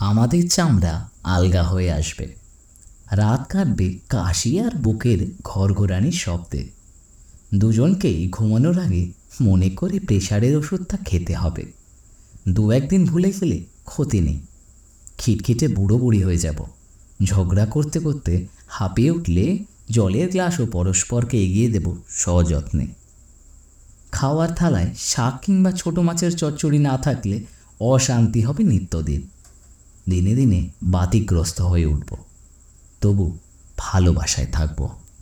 আমাদের চামড়া আলগা হয়ে আসবে। রাত কাটবে কাশি আর বুকের ঘরঘোরানির শব্দে। দুজনকেই ঘুমানোর আগে মনে করে প্রেশারের ওষুধটা খেতে হবে। দু একদিন ভুলে গেলে ক্ষতি নেই। খিটখিটে বুড়ো বুড়ি হয়ে যাব। ঝগড়া করতে করতে হাঁপিয়ে উঠলে জলের গ্লাসও পরস্পরকে এগিয়ে দেব সযত্নে। খাওয়ার থালায় শাক কিংবা ছোট মাছের চচ্চড়ি না থাকলে অশান্তি হবে নিত্যদিন। দিনে দিনে বাতিগ্রস্ত হয়ে উঠব। তবু ভালোবাসায় থাকব।